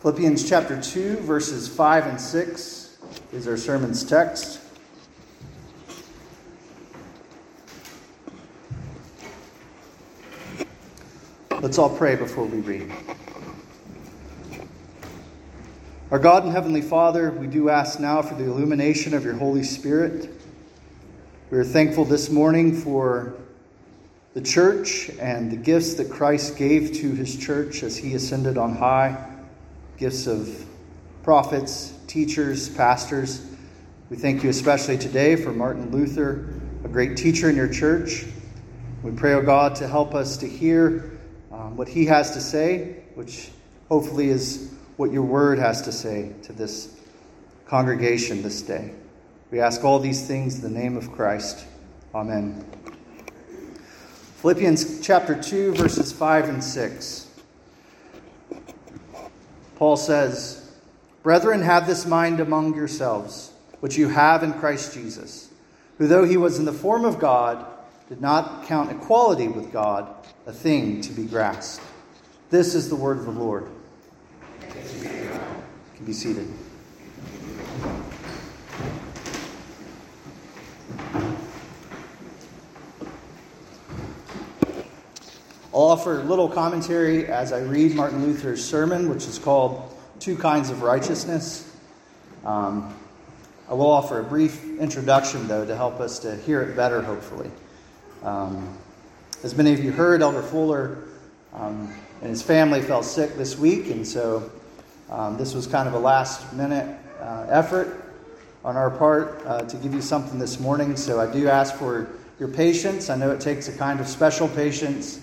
Philippians chapter 2, verses 5 and 6 is our sermon's text. Let's all pray before we read. Our God and Heavenly Father, we do ask now for the illumination of your Holy Spirit. We are thankful this morning for the church and the gifts that Christ gave to his church as he ascended on high gifts of prophets, teachers, pastors. We thank you especially today for Martin Luther, a great teacher in your church. We pray, O oh God, to help us to hear um, what he has to say, which hopefully is what your word has to say to this congregation this day. We ask all these things in the name of Christ. Amen. Philippians chapter 2, verses 5 and 6. Paul says, Brethren, have this mind among yourselves, which you have in Christ Jesus, who, though he was in the form of God, did not count equality with God a thing to be grasped. This is the word of the Lord. You can be seated. Offer a little commentary as I read Martin Luther's sermon, which is called Two Kinds of Righteousness. Um, I will offer a brief introduction, though, to help us to hear it better, hopefully. Um, as many of you heard, Elder Fuller um, and his family fell sick this week, and so um, this was kind of a last minute uh, effort on our part uh, to give you something this morning. So I do ask for your patience. I know it takes a kind of special patience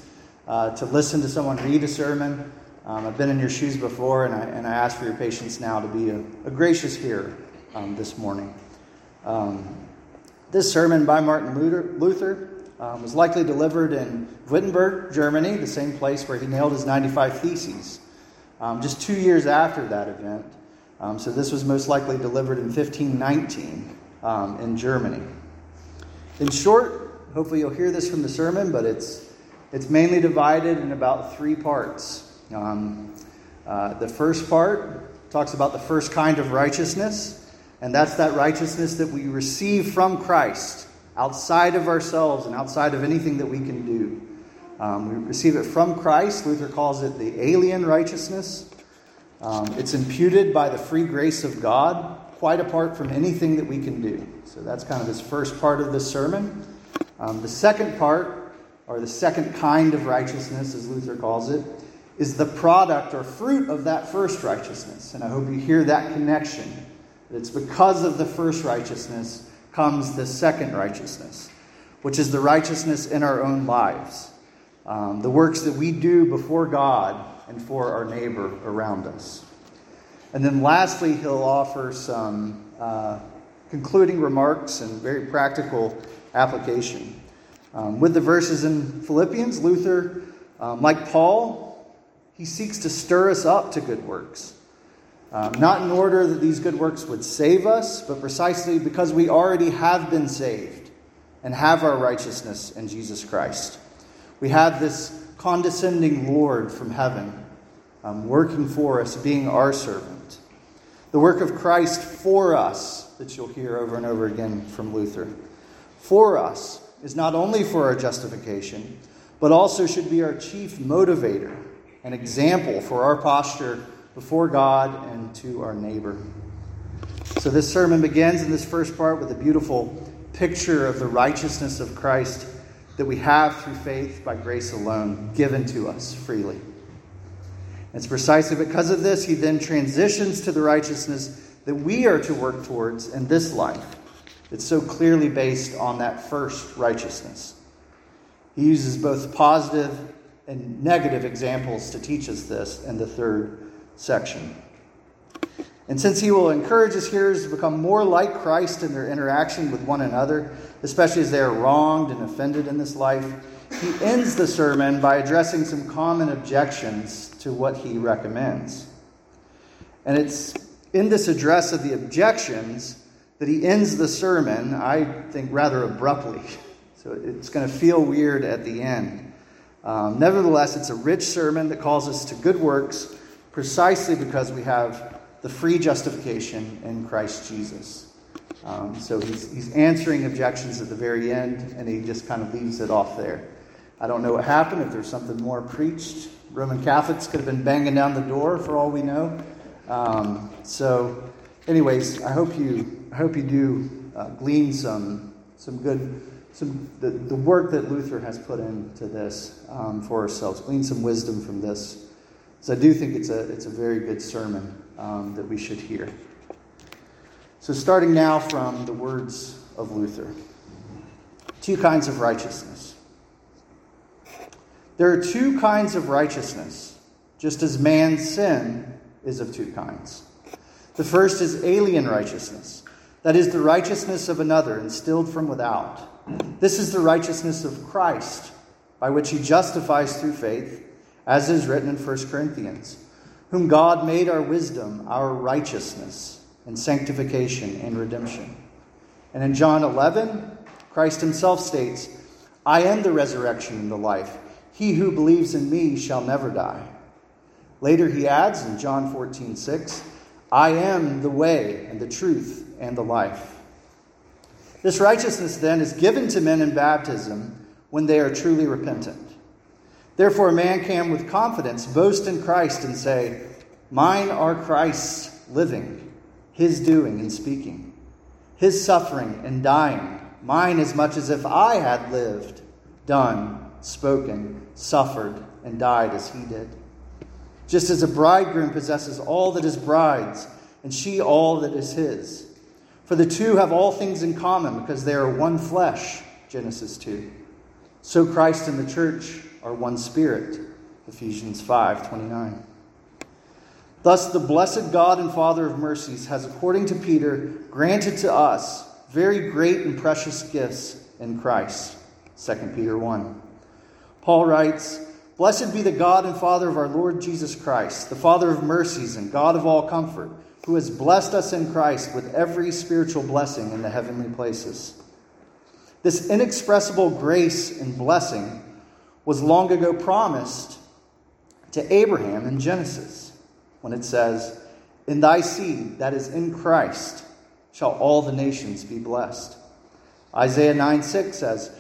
uh, to listen to someone read a sermon. Um, I've been in your shoes before, and I, and I ask for your patience now to be a, a gracious hearer um, this morning. Um, this sermon by Martin Luther, Luther um, was likely delivered in Wittenberg, Germany, the same place where he nailed his 95 Theses, um, just two years after that event. Um, so this was most likely delivered in 1519 in Germany. In short, hopefully you'll hear this from the sermon, but it's it's mainly divided in about three parts. Um, uh, the first part talks about the first kind of righteousness, and that's that righteousness that we receive from Christ outside of ourselves and outside of anything that we can do. Um, we receive it from Christ. Luther calls it the alien righteousness. Um, it's imputed by the free grace of God, quite apart from anything that we can do. So that's kind of this first part of this sermon. Um, the second part or the second kind of righteousness, as Luther calls it, is the product or fruit of that first righteousness. And I hope you hear that connection. It's because of the first righteousness comes the second righteousness, which is the righteousness in our own lives. Um, the works that we do before God and for our neighbor around us. And then lastly, he'll offer some uh, concluding remarks and very practical application. Um, with the verses in Philippians, Luther, um, like Paul, he seeks to stir us up to good works. Um, not in order that these good works would save us, but precisely because we already have been saved and have our righteousness in Jesus Christ. We have this condescending Lord from heaven um, working for us, being our servant. The work of Christ for us, that you'll hear over and over again from Luther. For us, is not only for our justification, but also should be our chief motivator and example for our posture before God and to our neighbor. So, this sermon begins in this first part with a beautiful picture of the righteousness of Christ that we have through faith by grace alone, given to us freely. It's precisely because of this he then transitions to the righteousness that we are to work towards in this life it's so clearly based on that first righteousness. He uses both positive and negative examples to teach us this in the third section. And since he will encourage his hearers to become more like Christ in their interaction with one another, especially as they are wronged and offended in this life, he ends the sermon by addressing some common objections to what he recommends. And it's in this address of the objections that he ends the sermon, I think, rather abruptly. So it's going to feel weird at the end. Um, nevertheless, it's a rich sermon that calls us to good works, precisely because we have the free justification in Christ Jesus. Um, so he's, he's answering objections at the very end, and he just kind of leaves it off there. I don't know what happened, if there's something more preached. Roman Catholics could have been banging down the door for all we know. Um, so, anyways, I hope you, I hope you do uh, glean some, some good, some the, the work that Luther has put into this um, for ourselves. Glean some wisdom from this. So I do think it's a, it's a very good sermon um, that we should hear. So, starting now from the words of Luther two kinds of righteousness. There are two kinds of righteousness, just as man's sin is of two kinds. The first is alien righteousness, that is, the righteousness of another instilled from without. This is the righteousness of Christ, by which he justifies through faith, as is written in 1 Corinthians, whom God made our wisdom, our righteousness, and sanctification and redemption. And in John 11, Christ himself states, I am the resurrection and the life. He who believes in me shall never die. Later he adds in John 14, 6, I am the way and the truth and the life. This righteousness then is given to men in baptism when they are truly repentant. Therefore, a man can with confidence boast in Christ and say, Mine are Christ's living, his doing and speaking, his suffering and dying, mine as much as if I had lived, done, spoken, suffered, and died as he did. Just as a bridegroom possesses all that is bride's, and she all that is his. For the two have all things in common because they are one flesh, Genesis 2. So Christ and the church are one spirit, Ephesians 5 29. Thus, the blessed God and Father of mercies has, according to Peter, granted to us very great and precious gifts in Christ, 2 Peter 1. Paul writes, Blessed be the God and Father of our Lord Jesus Christ, the Father of mercies and God of all comfort, who has blessed us in Christ with every spiritual blessing in the heavenly places. This inexpressible grace and blessing was long ago promised to Abraham in Genesis when it says, In thy seed, that is in Christ, shall all the nations be blessed. Isaiah 9 6 says,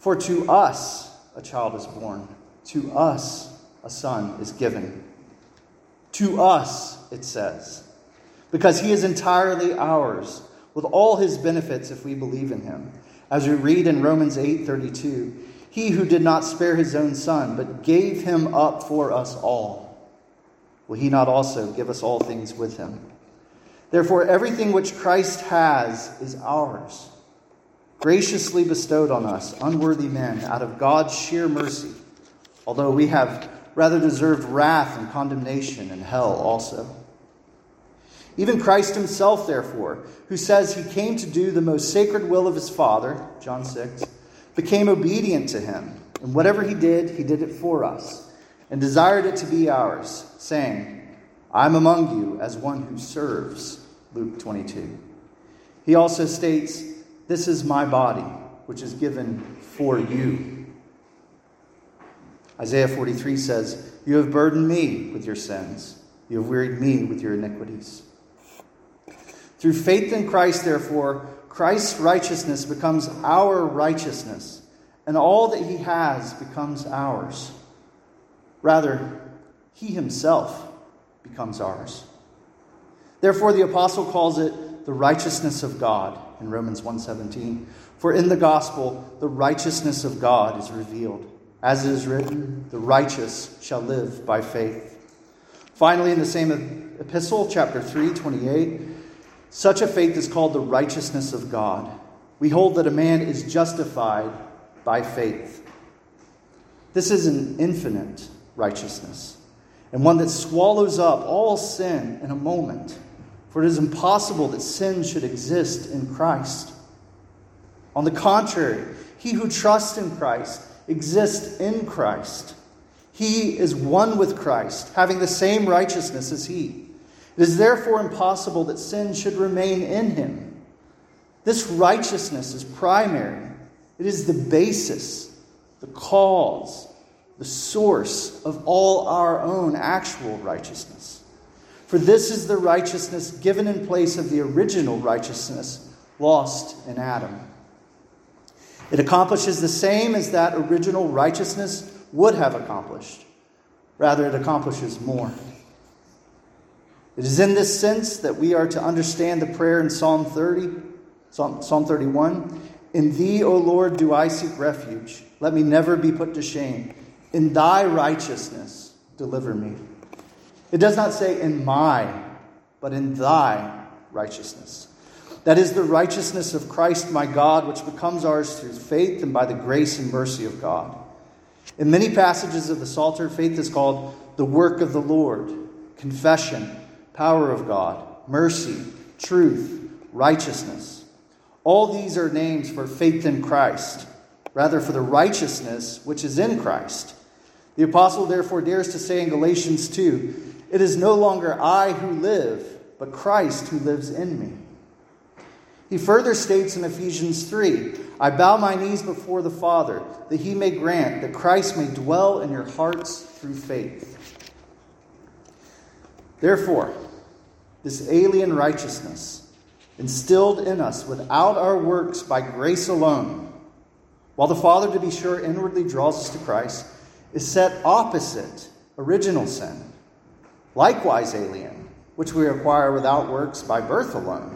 For to us, a child is born. To us, a son is given. To us, it says, because he is entirely ours, with all his benefits if we believe in him. As we read in Romans 8:32, he who did not spare his own son, but gave him up for us all, will he not also give us all things with him? Therefore, everything which Christ has is ours graciously bestowed on us, unworthy men, out of God's sheer mercy, although we have rather deserved wrath and condemnation and hell also. Even Christ himself, therefore, who says he came to do the most sacred will of his Father, John 6, became obedient to him. And whatever he did, he did it for us, and desired it to be ours, saying, I'm among you as one who serves. Luke 22. He also states, this is my body, which is given for you. Isaiah 43 says, You have burdened me with your sins, you have wearied me with your iniquities. Through faith in Christ, therefore, Christ's righteousness becomes our righteousness, and all that he has becomes ours. Rather, he himself becomes ours. Therefore, the apostle calls it the righteousness of God in Romans 1:17. For in the gospel the righteousness of God is revealed, as it is written, the righteous shall live by faith. Finally, in the same epistle, chapter 3, 28, such a faith is called the righteousness of God. We hold that a man is justified by faith. This is an infinite righteousness, and one that swallows up all sin in a moment for it is impossible that sin should exist in Christ. On the contrary, he who trusts in Christ exists in Christ. He is one with Christ, having the same righteousness as he. It is therefore impossible that sin should remain in him. This righteousness is primary, it is the basis, the cause, the source of all our own actual righteousness. For this is the righteousness given in place of the original righteousness lost in Adam. It accomplishes the same as that original righteousness would have accomplished. Rather, it accomplishes more. It is in this sense that we are to understand the prayer in Psalm 30, Psalm, Psalm 31. In thee, O Lord, do I seek refuge. Let me never be put to shame. In thy righteousness, deliver me. It does not say in my, but in thy righteousness. That is the righteousness of Christ my God, which becomes ours through faith and by the grace and mercy of God. In many passages of the Psalter, faith is called the work of the Lord, confession, power of God, mercy, truth, righteousness. All these are names for faith in Christ, rather, for the righteousness which is in Christ. The apostle therefore dares to say in Galatians 2 It is no longer I who live, but Christ who lives in me. He further states in Ephesians 3 I bow my knees before the Father, that he may grant that Christ may dwell in your hearts through faith. Therefore, this alien righteousness, instilled in us without our works by grace alone, while the Father, to be sure, inwardly draws us to Christ, is set opposite original sin, likewise alien, which we acquire without works by birth alone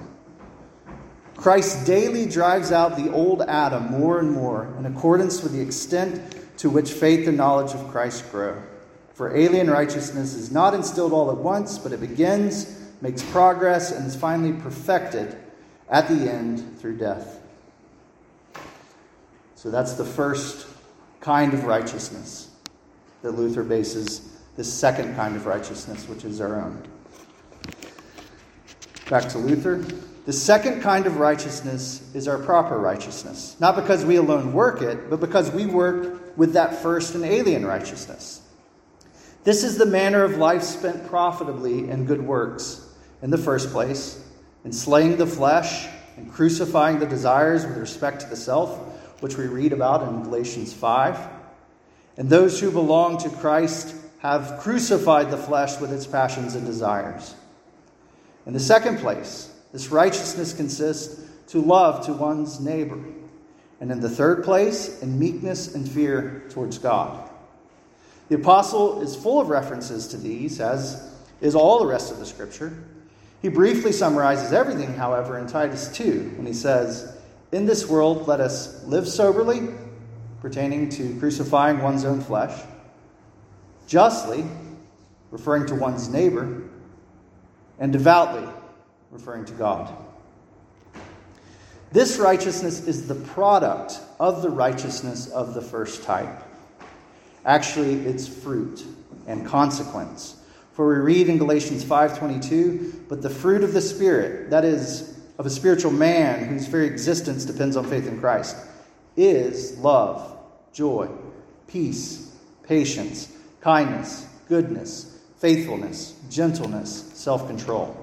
Christ daily drives out the old Adam more and more in accordance with the extent to which faith and knowledge of Christ grow. For alien righteousness is not instilled all at once, but it begins, makes progress, and is finally perfected at the end through death. So that's the first kind of righteousness that Luther bases this second kind of righteousness, which is our own. Back to Luther. The second kind of righteousness is our proper righteousness, not because we alone work it, but because we work with that first and alien righteousness. This is the manner of life spent profitably in good works, in the first place, in slaying the flesh and crucifying the desires with respect to the self, which we read about in Galatians 5. And those who belong to Christ have crucified the flesh with its passions and desires. In the second place, this righteousness consists to love to one's neighbor. And in the third place, in meekness and fear towards God. The apostle is full of references to these, as is all the rest of the scripture. He briefly summarizes everything, however, in Titus 2 when he says, In this world, let us live soberly, pertaining to crucifying one's own flesh, justly, referring to one's neighbor, and devoutly, referring to God. This righteousness is the product of the righteousness of the first type. Actually, it's fruit and consequence. For we read in Galatians 5:22, but the fruit of the spirit, that is of a spiritual man whose very existence depends on faith in Christ, is love, joy, peace, patience, kindness, goodness, faithfulness, gentleness, self-control.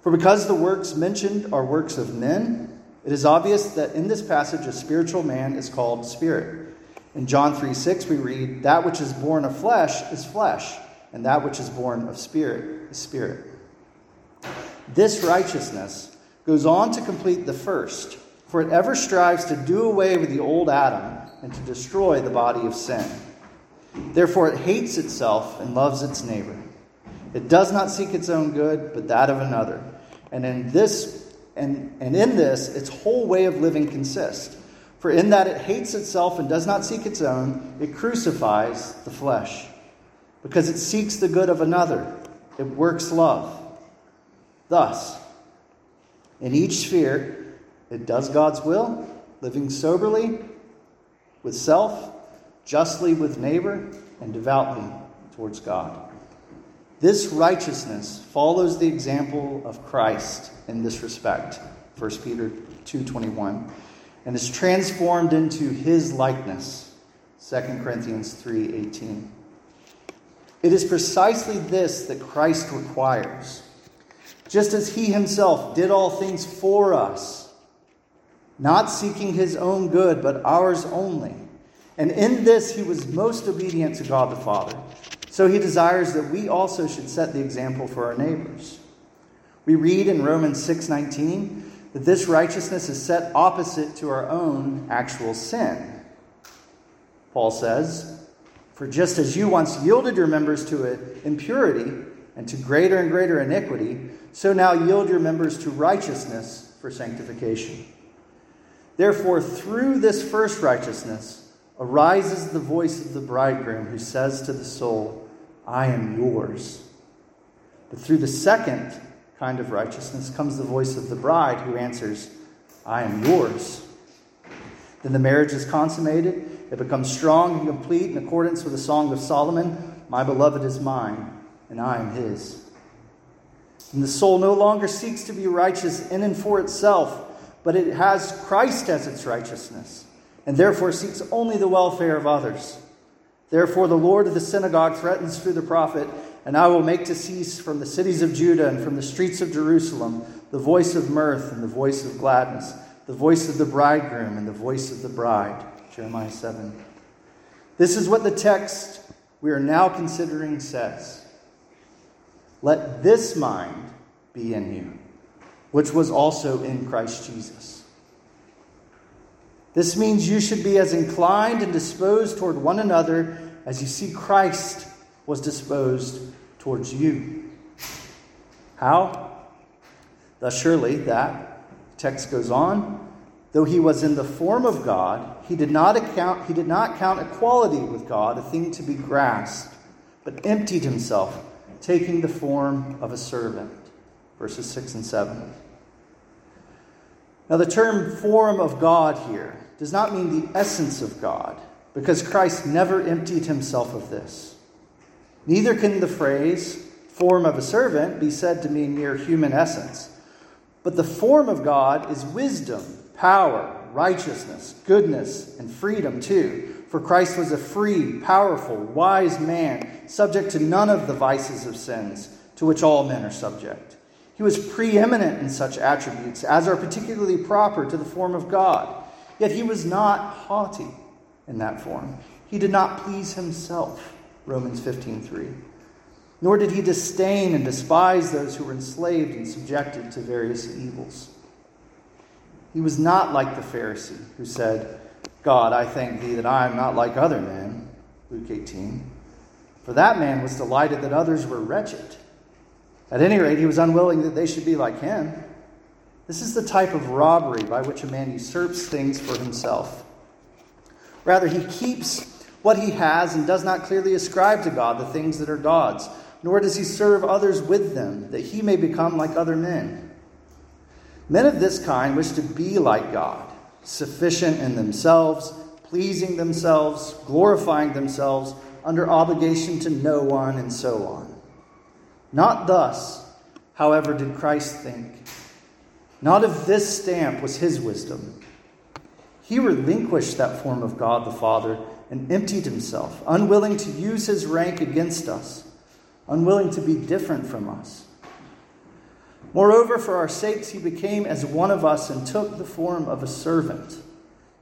For because the works mentioned are works of men, it is obvious that in this passage a spiritual man is called spirit. In John 3 6, we read, That which is born of flesh is flesh, and that which is born of spirit is spirit. This righteousness goes on to complete the first, for it ever strives to do away with the old Adam and to destroy the body of sin. Therefore, it hates itself and loves its neighbor. It does not seek its own good, but that of another. And in this, and, and in this, its whole way of living consists. For in that it hates itself and does not seek its own, it crucifies the flesh. Because it seeks the good of another, it works love. Thus, in each sphere, it does God's will, living soberly with self, justly with neighbor, and devoutly towards God. This righteousness follows the example of Christ in this respect, 1 Peter 2:21, and is transformed into his likeness, 2 Corinthians 3:18. It is precisely this that Christ requires. Just as he himself did all things for us, not seeking his own good, but ours only. And in this he was most obedient to God the Father So he desires that we also should set the example for our neighbors. We read in Romans 6:19 that this righteousness is set opposite to our own actual sin. Paul says, "For just as you once yielded your members to it impurity and to greater and greater iniquity, so now yield your members to righteousness for sanctification." Therefore, through this first righteousness, arises the voice of the bridegroom who says to the soul, I am yours. But through the second kind of righteousness comes the voice of the bride who answers, I am yours. Then the marriage is consummated. It becomes strong and complete in accordance with the Song of Solomon My beloved is mine, and I am his. And the soul no longer seeks to be righteous in and for itself, but it has Christ as its righteousness and therefore seeks only the welfare of others. Therefore, the Lord of the synagogue threatens through the prophet, and I will make to cease from the cities of Judah and from the streets of Jerusalem the voice of mirth and the voice of gladness, the voice of the bridegroom and the voice of the bride. Jeremiah 7. This is what the text we are now considering says Let this mind be in you, which was also in Christ Jesus this means you should be as inclined and disposed toward one another as you see Christ was disposed towards you. How? Thus, surely, that text goes on. Though he was in the form of God, he did not account, he did not count equality with God a thing to be grasped, but emptied himself, taking the form of a servant. Verses 6 and 7. Now, the term form of God here does not mean the essence of God, because Christ never emptied himself of this. Neither can the phrase form of a servant be said to mean mere human essence. But the form of God is wisdom, power, righteousness, goodness, and freedom too. For Christ was a free, powerful, wise man, subject to none of the vices of sins to which all men are subject. He was preeminent in such attributes as are particularly proper to the form of God. Yet he was not haughty in that form. He did not please himself, Romans 15:3. Nor did he disdain and despise those who were enslaved and subjected to various evils. He was not like the Pharisee who said, God, I thank thee that I am not like other men, Luke 18. For that man was delighted that others were wretched. At any rate, he was unwilling that they should be like him. This is the type of robbery by which a man usurps things for himself. Rather, he keeps what he has and does not clearly ascribe to God the things that are God's, nor does he serve others with them, that he may become like other men. Men of this kind wish to be like God, sufficient in themselves, pleasing themselves, glorifying themselves, under obligation to no one, and so on. Not thus, however, did Christ think. Not of this stamp was his wisdom. He relinquished that form of God the Father and emptied himself, unwilling to use his rank against us, unwilling to be different from us. Moreover, for our sakes, he became as one of us and took the form of a servant.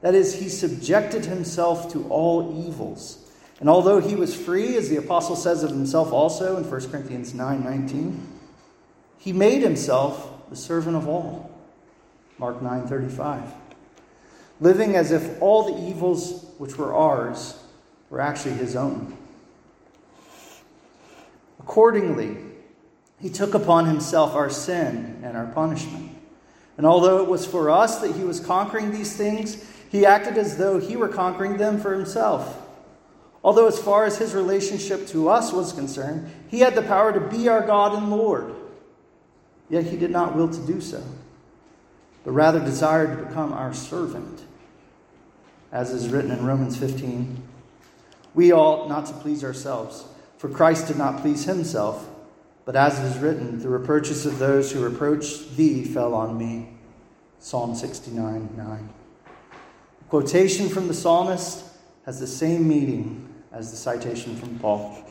That is, he subjected himself to all evils. And although he was free, as the apostle says of himself also in 1 Corinthians 9 19, he made himself the servant of all. Mark 9:35. Living as if all the evils which were ours were actually his own. Accordingly, he took upon himself our sin and our punishment. And although it was for us that he was conquering these things, he acted as though he were conquering them for himself. Although, as far as his relationship to us was concerned, he had the power to be our God and Lord. Yet he did not will to do so, but rather desired to become our servant, as is written in Romans 15. We ought not to please ourselves, for Christ did not please himself, but as it is written, the reproaches of those who reproached thee fell on me. Psalm 69 9. The quotation from the psalmist has the same meaning as the citation from Paul.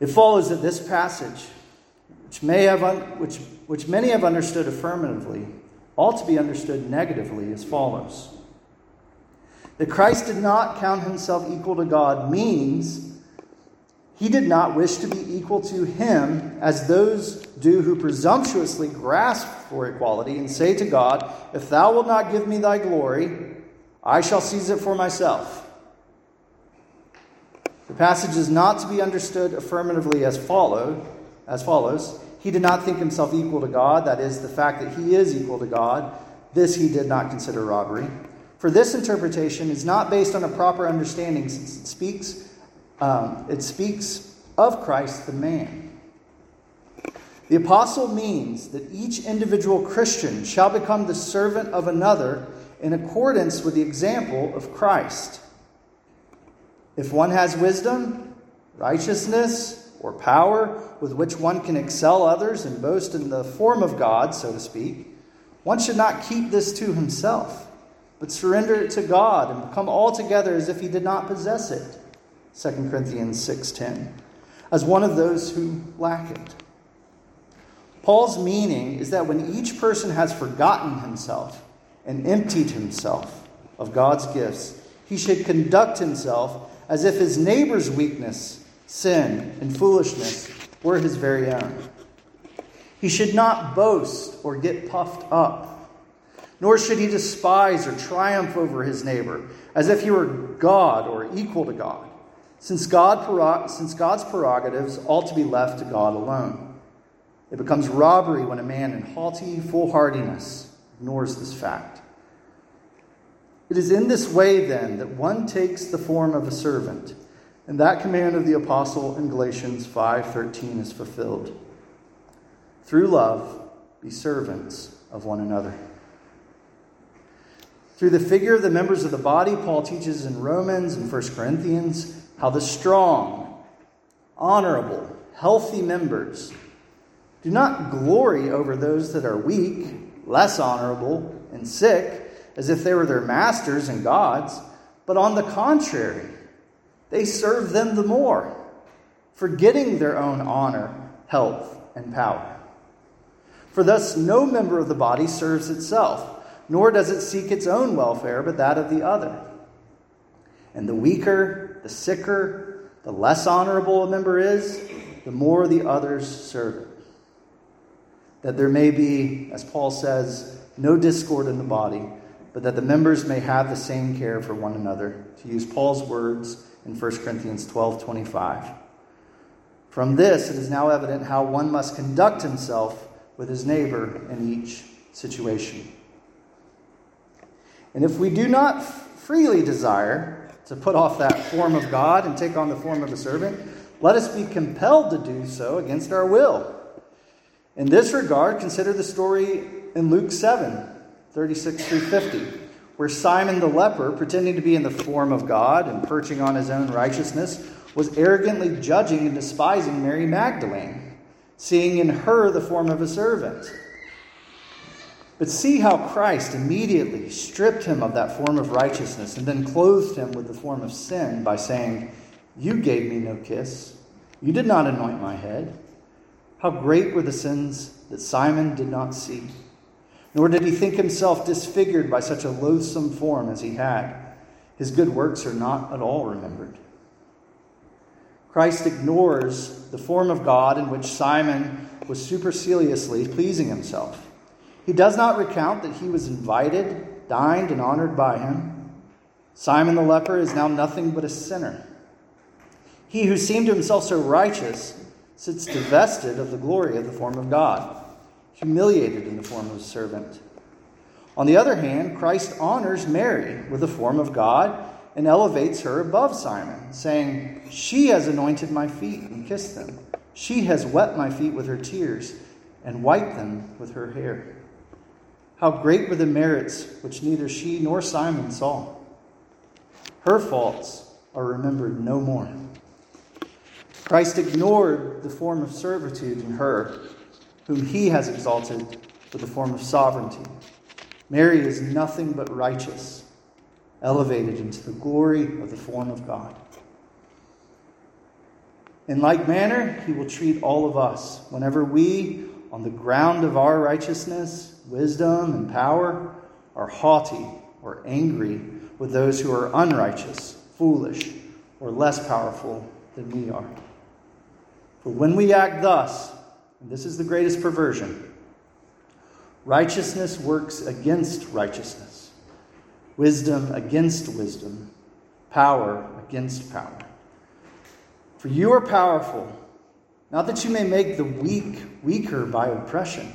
It follows that this passage which, may have un- which, which many have understood affirmatively, ought to be understood negatively as follows. That Christ did not count himself equal to God means He did not wish to be equal to him as those do who presumptuously grasp for equality and say to God, If thou wilt not give me thy glory, I shall seize it for myself. The passage is not to be understood affirmatively as as follows. He did not think himself equal to God, that is, the fact that he is equal to God. This he did not consider robbery. For this interpretation is not based on a proper understanding, since it speaks um, it speaks of Christ the man. The apostle means that each individual Christian shall become the servant of another in accordance with the example of Christ. If one has wisdom, righteousness, or power with which one can excel others and boast in the form of God, so to speak, one should not keep this to himself, but surrender it to God and become altogether as if he did not possess it. 2 Corinthians 6:10, as one of those who lack it. Paul's meaning is that when each person has forgotten himself and emptied himself of God's gifts, he should conduct himself as if his neighbor's weakness, sin, and foolishness were his very own. He should not boast or get puffed up, nor should he despise or triumph over his neighbor as if he were God or equal to God since, God, since God's prerogatives ought to be left to God alone. It becomes robbery when a man in haughty foolhardiness ignores this fact. It is in this way, then, that one takes the form of a servant, and that command of the apostle in Galatians 5:13 is fulfilled. Through love, be servants of one another. Through the figure of the members of the body, Paul teaches in Romans and 1 Corinthians how the strong, honorable, healthy members do not glory over those that are weak, less honorable, and sick, as if they were their masters and gods, but on the contrary, they serve them the more, forgetting their own honor, health, and power. For thus, no member of the body serves itself, nor does it seek its own welfare, but that of the other. And the weaker the sicker, the less honorable a member is, the more the others serve it. That there may be, as Paul says, no discord in the body, but that the members may have the same care for one another, to use Paul's words in 1 Corinthians 12 25. From this, it is now evident how one must conduct himself with his neighbor in each situation. And if we do not freely desire to put off that form of God and take on the form of a servant, let us be compelled to do so against our will. In this regard, consider the story in Luke 7 36 through 50, where Simon the leper, pretending to be in the form of God and perching on his own righteousness, was arrogantly judging and despising Mary Magdalene, seeing in her the form of a servant. But see how Christ immediately stripped him of that form of righteousness and then clothed him with the form of sin by saying, You gave me no kiss. You did not anoint my head. How great were the sins that Simon did not see. Nor did he think himself disfigured by such a loathsome form as he had. His good works are not at all remembered. Christ ignores the form of God in which Simon was superciliously pleasing himself. He does not recount that he was invited, dined, and honored by him. Simon the leper is now nothing but a sinner. He who seemed to himself so righteous sits divested of the glory of the form of God, humiliated in the form of a servant. On the other hand, Christ honors Mary with the form of God and elevates her above Simon, saying, She has anointed my feet and kissed them. She has wet my feet with her tears and wiped them with her hair. How great were the merits which neither she nor Simon saw. Her faults are remembered no more. Christ ignored the form of servitude in her, whom he has exalted with the form of sovereignty. Mary is nothing but righteous, elevated into the glory of the form of God. In like manner, he will treat all of us whenever we, on the ground of our righteousness, wisdom, and power are haughty or angry with those who are unrighteous, foolish, or less powerful than we are. For when we act thus, this is the greatest perversion, righteousness works against righteousness, wisdom against wisdom, power against power. For you are powerful, not that you may make the weak weaker by oppression,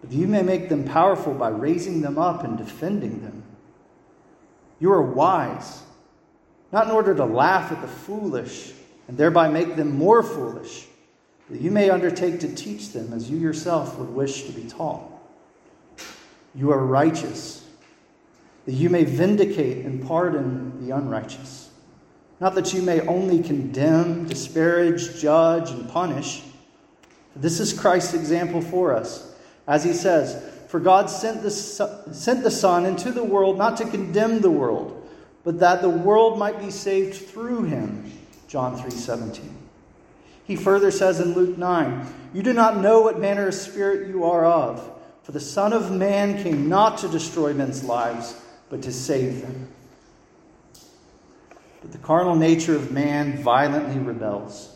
but you may make them powerful by raising them up and defending them. You are wise, not in order to laugh at the foolish and thereby make them more foolish, that you may undertake to teach them as you yourself would wish to be taught. You are righteous, that you may vindicate and pardon the unrighteous. Not that you may only condemn, disparage, judge, and punish. This is Christ's example for us. As he says, For God sent the, sent the Son into the world not to condemn the world, but that the world might be saved through him. John 3:17. He further says in Luke 9, "You do not know what manner of spirit you are of, for the Son of man came not to destroy men's lives, but to save them." But the carnal nature of man violently rebels,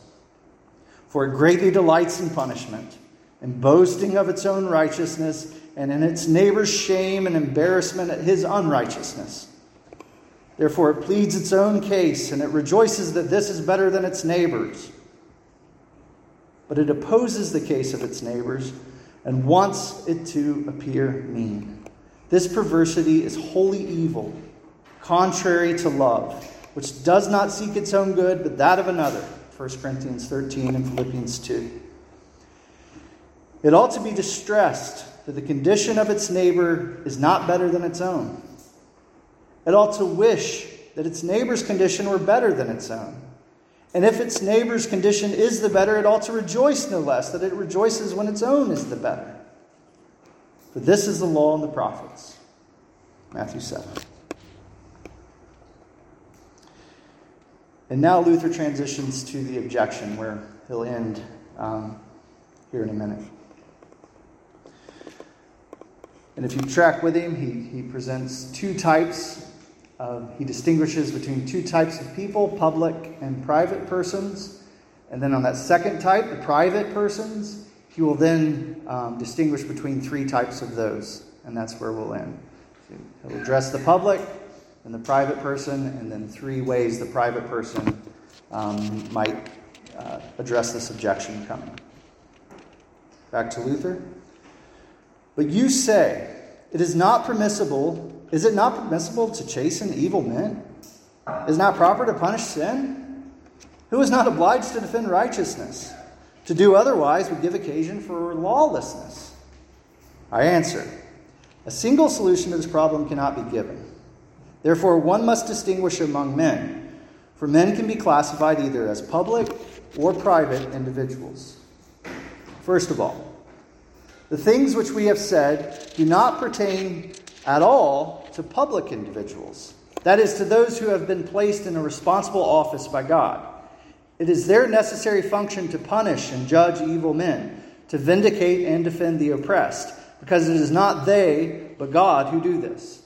for it greatly delights in punishment, and boasting of its own righteousness, and in its neighbor's shame and embarrassment at his unrighteousness. Therefore, it pleads its own case, and it rejoices that this is better than its neighbors. But it opposes the case of its neighbors and wants it to appear mean. This perversity is wholly evil, contrary to love, which does not seek its own good, but that of another. 1 Corinthians 13 and Philippians 2. It ought to be distressed that the condition of its neighbor is not better than its own. It ought to wish that its neighbor's condition were better than its own. And if its neighbor's condition is the better, it ought to rejoice no less, that it rejoices when its own is the better. For this is the law and the prophets. Matthew 7. And now Luther transitions to the objection, where he'll end um, here in a minute. And if you track with him, he, he presents two types uh, he distinguishes between two types of people public and private persons. And then on that second type, the private persons, he will then um, distinguish between three types of those. And that's where we'll end. So he'll address the public and the private person, and then three ways the private person um, might uh, address this objection coming. Back to Luther. But you say, it is not permissible is it not permissible to chasten evil men? Is it not proper to punish sin? Who is not obliged to defend righteousness? To do otherwise would give occasion for lawlessness. I answer a single solution to this problem cannot be given. Therefore, one must distinguish among men, for men can be classified either as public or private individuals. First of all, the things which we have said do not pertain at all to public individuals. That is, to those who have been placed in a responsible office by God. It is their necessary function to punish and judge evil men, to vindicate and defend the oppressed, because it is not they, but God, who do this.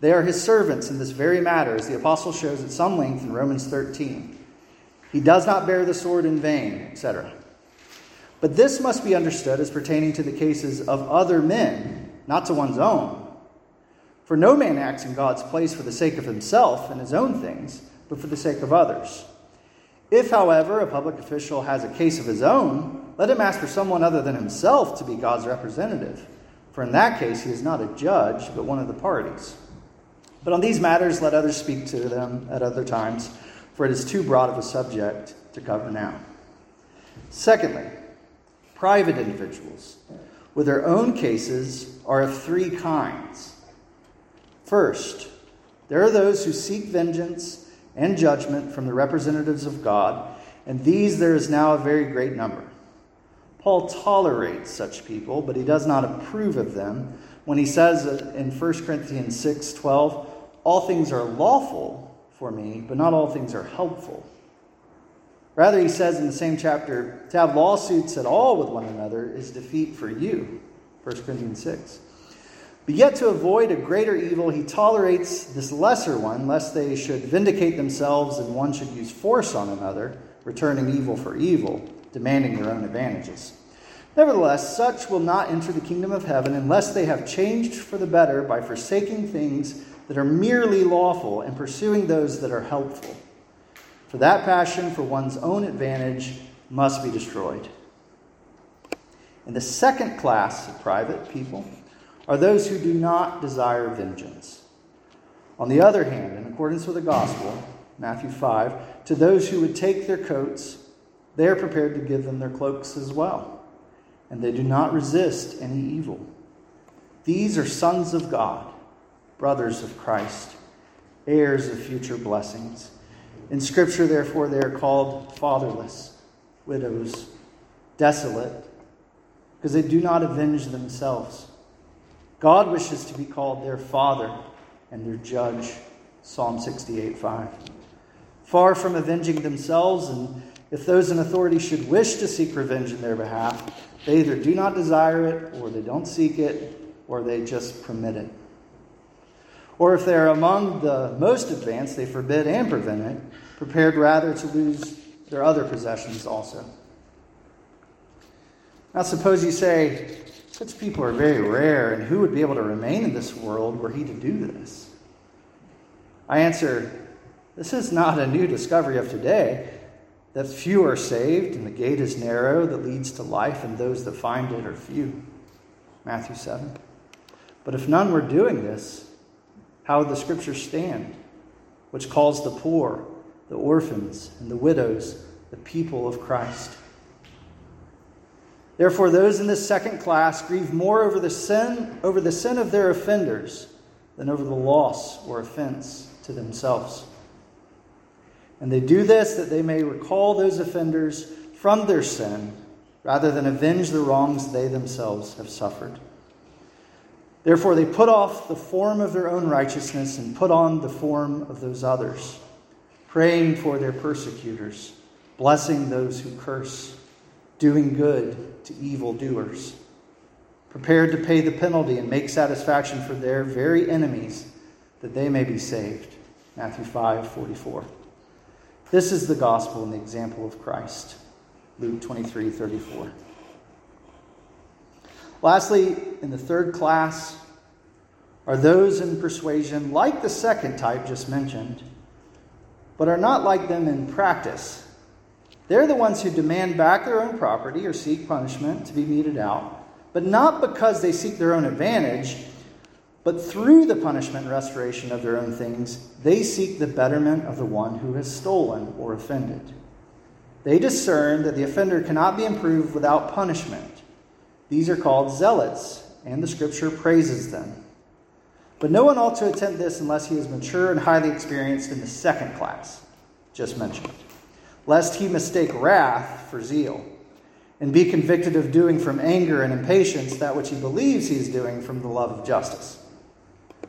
They are his servants in this very matter, as the apostle shows at some length in Romans 13. He does not bear the sword in vain, etc. But this must be understood as pertaining to the cases of other men, not to one's own. For no man acts in God's place for the sake of himself and his own things, but for the sake of others. If, however, a public official has a case of his own, let him ask for someone other than himself to be God's representative. For in that case, he is not a judge, but one of the parties. But on these matters, let others speak to them at other times, for it is too broad of a subject to cover now. Secondly, private individuals with their own cases are of three kinds. First, there are those who seek vengeance and judgment from the representatives of God, and these there is now a very great number. Paul tolerates such people, but he does not approve of them when he says in 1 Corinthians 6 12, All things are lawful for me, but not all things are helpful. Rather, he says in the same chapter, to have lawsuits at all with one another is defeat for you. 1 Corinthians 6. But yet, to avoid a greater evil, he tolerates this lesser one, lest they should vindicate themselves and one should use force on another, returning evil for evil, demanding their own advantages. Nevertheless, such will not enter the kingdom of heaven unless they have changed for the better by forsaking things that are merely lawful and pursuing those that are helpful. For that passion for one's own advantage must be destroyed. And the second class of private people are those who do not desire vengeance. On the other hand, in accordance with the gospel, Matthew 5, to those who would take their coats, they are prepared to give them their cloaks as well and they do not resist any evil. These are sons of God, brothers of Christ, heirs of future blessings. In Scripture, therefore, they are called fatherless, widows, desolate, because they do not avenge themselves. God wishes to be called their father and their judge. Psalm 68 5. Far from avenging themselves, and if those in authority should wish to seek revenge in their behalf, they either do not desire it, or they don't seek it, or they just permit it. Or if they're among the most advanced, they forbid and prevent it, prepared rather to lose their other possessions also. Now, suppose you say, such people are very rare, and who would be able to remain in this world were he to do this? I answer, this is not a new discovery of today that few are saved, and the gate is narrow that leads to life, and those that find it are few. Matthew 7. But if none were doing this, how would the scripture stand, which calls the poor, the orphans, and the widows the people of Christ? Therefore, those in this second class grieve more over the sin, over the sin of their offenders than over the loss or offense to themselves. And they do this that they may recall those offenders from their sin rather than avenge the wrongs they themselves have suffered. Therefore, they put off the form of their own righteousness and put on the form of those others, praying for their persecutors, blessing those who curse, doing good to evildoers, prepared to pay the penalty and make satisfaction for their very enemies, that they may be saved. Matthew 5 44. This is the gospel and the example of Christ. Luke 23 34. Lastly, in the third class, are those in persuasion like the second type just mentioned, but are not like them in practice. They're the ones who demand back their own property or seek punishment to be meted out, but not because they seek their own advantage but through the punishment and restoration of their own things, they seek the betterment of the one who has stolen or offended. They discern that the offender cannot be improved without punishment. These are called zealots, and the scripture praises them. But no one ought to attempt this unless he is mature and highly experienced in the second class, just mentioned, lest he mistake wrath for zeal and be convicted of doing from anger and impatience that which he believes he is doing from the love of justice.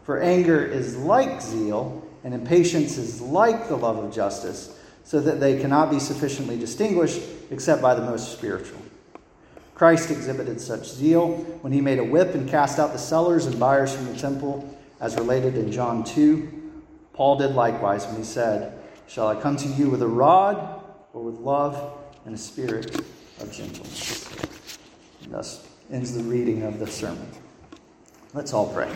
For anger is like zeal, and impatience is like the love of justice, so that they cannot be sufficiently distinguished except by the most spiritual. Christ exhibited such zeal when he made a whip and cast out the sellers and buyers from the temple, as related in John 2. Paul did likewise when he said, Shall I come to you with a rod, with love and a spirit of gentleness? And thus ends the reading of the sermon. Let's all pray.